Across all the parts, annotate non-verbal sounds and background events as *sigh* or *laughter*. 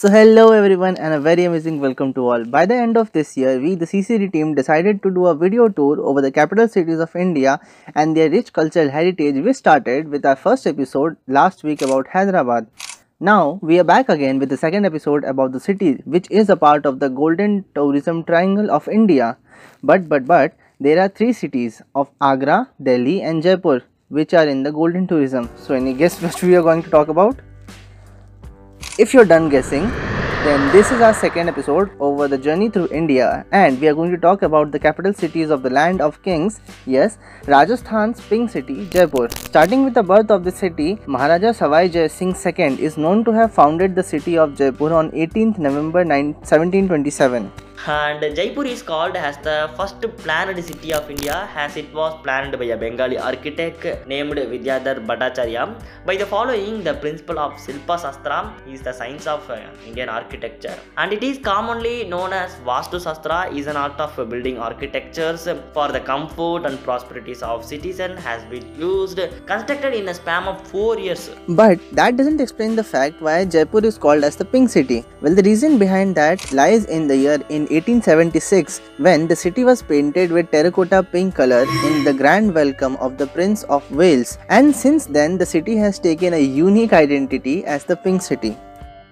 So hello everyone and a very amazing welcome to all. By the end of this year, we the CCD team decided to do a video tour over the capital cities of India and their rich cultural heritage. We started with our first episode last week about Hyderabad. Now we are back again with the second episode about the city which is a part of the golden tourism triangle of India. But but but there are three cities of Agra, Delhi and Jaipur which are in the golden tourism. So any guess what we are going to talk about? If you're done guessing, then this is our second episode over the journey through India and we are going to talk about the capital cities of the land of kings. Yes, Rajasthan's pink city, Jaipur. Starting with the birth of the city, Maharaja Sawai Jai Singh II is known to have founded the city of Jaipur on 18th November 1727 and Jaipur is called as the first planned city of India as it was planned by a Bengali architect named Vidyadhar Bhattacharya. By the following, the principle of Silpa Sastra is the science of uh, Indian architecture and it is commonly known as Vastu Sastra is an art of building architectures for the comfort and prosperities of citizens has been used constructed in a span of 4 years. But that doesn't explain the fact why Jaipur is called as the pink city. Well the reason behind that lies in the year in 1876 when the city was painted with terracotta pink color in the grand welcome of the Prince of Wales and since then the city has taken a unique identity as the pink city.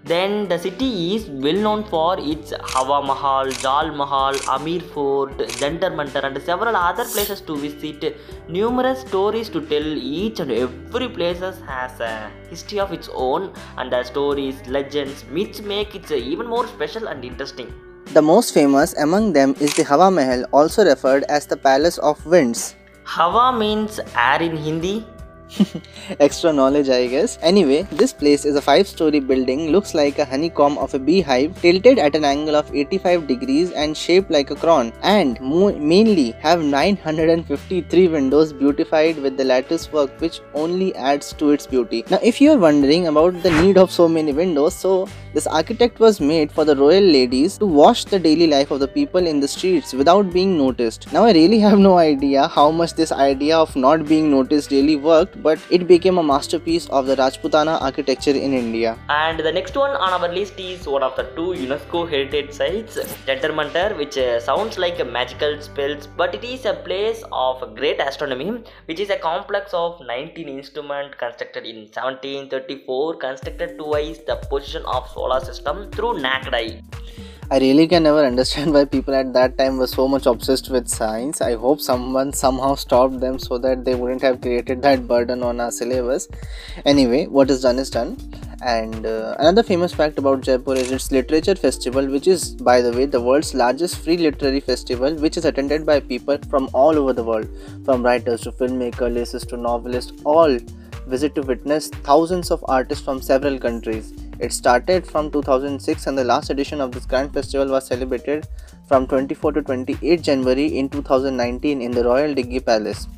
Then the city is well known for its Hawa Mahal, Jal Mahal, Amer Fort, Jantar Mantar and several other places to visit. Numerous stories to tell each and every place has a history of its own and the stories, legends, myths make it even more special and interesting. The most famous among them is the Hawa Mahal, also referred as the Palace of Winds. Hawa means air in Hindi *laughs* Extra knowledge, I guess. Anyway, this place is a five story building, looks like a honeycomb of a beehive, tilted at an angle of 85 degrees and shaped like a crown, and mainly have 953 windows beautified with the lattice work, which only adds to its beauty. Now, if you are wondering about the need of so many windows, so this architect was made for the royal ladies to watch the daily life of the people in the streets without being noticed. Now, I really have no idea how much this idea of not being noticed really worked but it became a masterpiece of the Rajputana architecture in India. And the next one on our list is one of the two UNESCO heritage sites, Mantar, which uh, sounds like a magical spells, but it is a place of great astronomy, which is a complex of 19 instruments constructed in 1734, constructed to vise the position of solar system through naked eye. I really can never *laughs* understand why people at that time were so much obsessed with science. I hope someone somehow stopped them so that they wouldn't have created that burden on our syllabus. Anyway, what is done is done. And uh, another famous fact about Jaipur is its literature festival, which is, by the way, the world's largest free literary festival, which is attended by people from all over the world, from writers to filmmakers, lyricists to novelists, all visit to witness thousands of artists from several countries. It started from 2006 and the last edition of this grand festival was celebrated from 24 to 28 January in 2019 in the Royal Diggi Palace.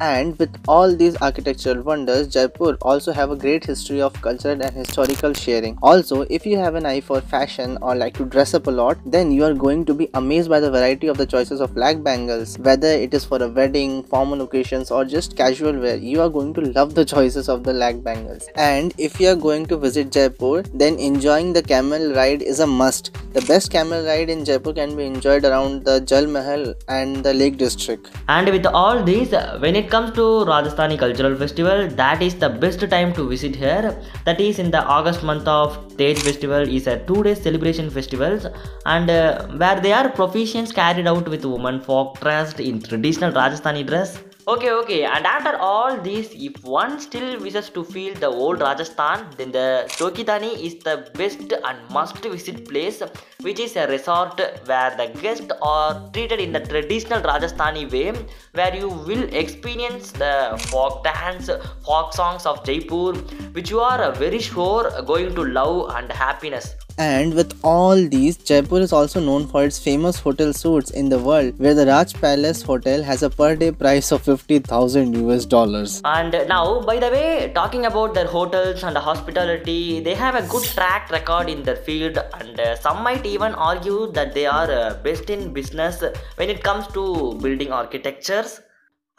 And with all these architectural wonders, Jaipur also have a great history of cultural and historical sharing. Also, if you have an eye for fashion or like to dress up a lot, then you are going to be amazed by the variety of the choices of black bangles. Whether it is for a wedding, formal occasions or just casual wear, you are going to love the choices of the lac bangles. And if you are going to visit Jaipur, then enjoying the camel ride is a must. The best camel ride in Jaipur can be enjoyed around the Jal Mahal and the Lake District. And with all these, uh, when it comes to Rajasthani Cultural Festival, that is the best time to visit here. That is in the August month of Teej Festival. Is a two-day celebration festivals. And uh, where they are proficients carried out with women folk dressed in traditional Rajasthani dress Okay, okay, and after all this, if one still wishes to feel the old Rajasthan, then the Chokhi Dhani is the best and must visit place, which is a resort where the guests are treated in the traditional Rajasthani way, where you will experience the folk dance, folk songs of Jaipur, which you are very sure going to love and happiness. And with all these, Jaipur is also known for its famous hotel suites in the world, where the Raj Palace Hotel has a per day price of 50,000 US dollars. And now, by the way, talking about their hotels and the hospitality, they have a good track record in their field, and uh, some might even argue that they are uh, best in business when it comes to building architectures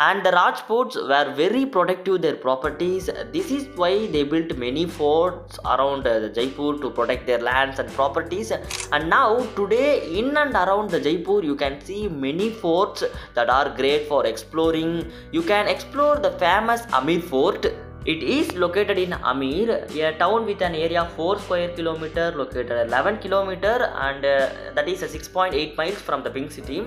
and the Rajputs were very protective their properties. This is why they built many forts around uh, Jaipur to protect their lands and properties. And now today in and around the Jaipur you can see many forts that are great for exploring. You can explore the famous Amer Fort it is located in Amer, a town with an area of 4 square kilometer, located 11 kilometer, and uh, that is 6.8 miles from the pink city.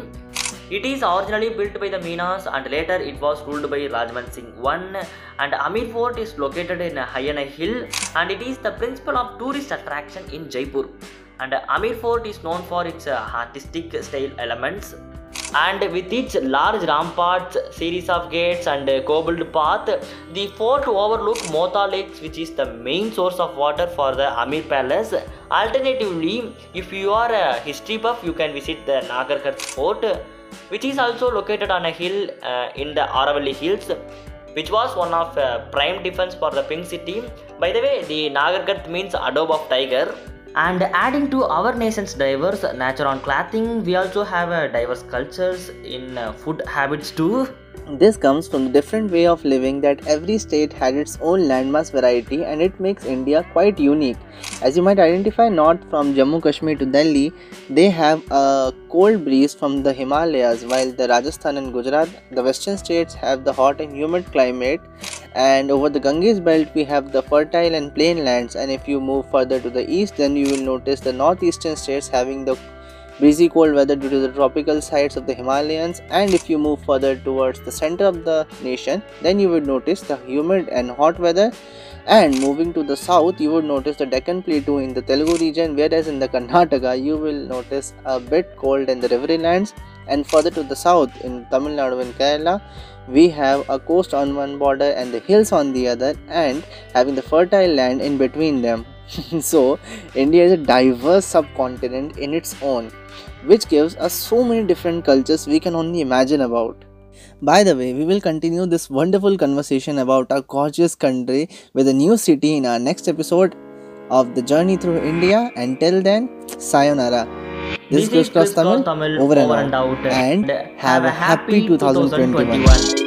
It is originally built by the Minas and later it was ruled by Raja Man Singh I and Amer Fort is located in Hayana Hill and it is the principal of tourist attraction in Jaipur. And Amer Fort is known for its uh, artistic style elements and with its large ramparts, series of gates and cobbled path, the fort overlooks Maota Lakes which is the main source of water for the Amer Palace. Alternatively, if you are a history buff, you can visit the Nahargarh fort which is also located on a hill uh, in the Aravalli Hills which was one of uh, prime defense for the pink city. By the way, the Nahargarh means adobe of tiger and adding to our nation's diverse nature on clothing we also have uh, diverse cultures in uh, food habits too this comes from the different way of living that every state had its own landmass variety and it makes India quite unique. As you might identify north from Jammu Kashmir to Delhi, they have a cold breeze from the Himalayas while the Rajasthan and Gujarat, the western states have the hot and humid climate and over the Ganges belt we have the fertile and plain lands and if you move further to the east then you will notice the northeastern states having the breezy cold weather due to the tropical sides of the Himalayas and if you move further towards the center of the nation then you would notice the humid and hot weather. And moving to the south you would notice the Deccan Plateau in the Telugu region whereas in the Karnataka you will notice a bit cold in the riverlands and further to the south in Tamil Nadu and Kerala we have a coast on one border and the hills on the other and having the fertile land in between them *laughs* so india is a diverse subcontinent in its own which gives us so many different cultures we can only imagine about. By the way, we will continue this wonderful conversation about our gorgeous country with a new city in our next episode of the journey through India. Until then, sayonara. This, this is Chris Tamil, Tamil, over, and, over and out, and, have, have a happy 2021. 2021.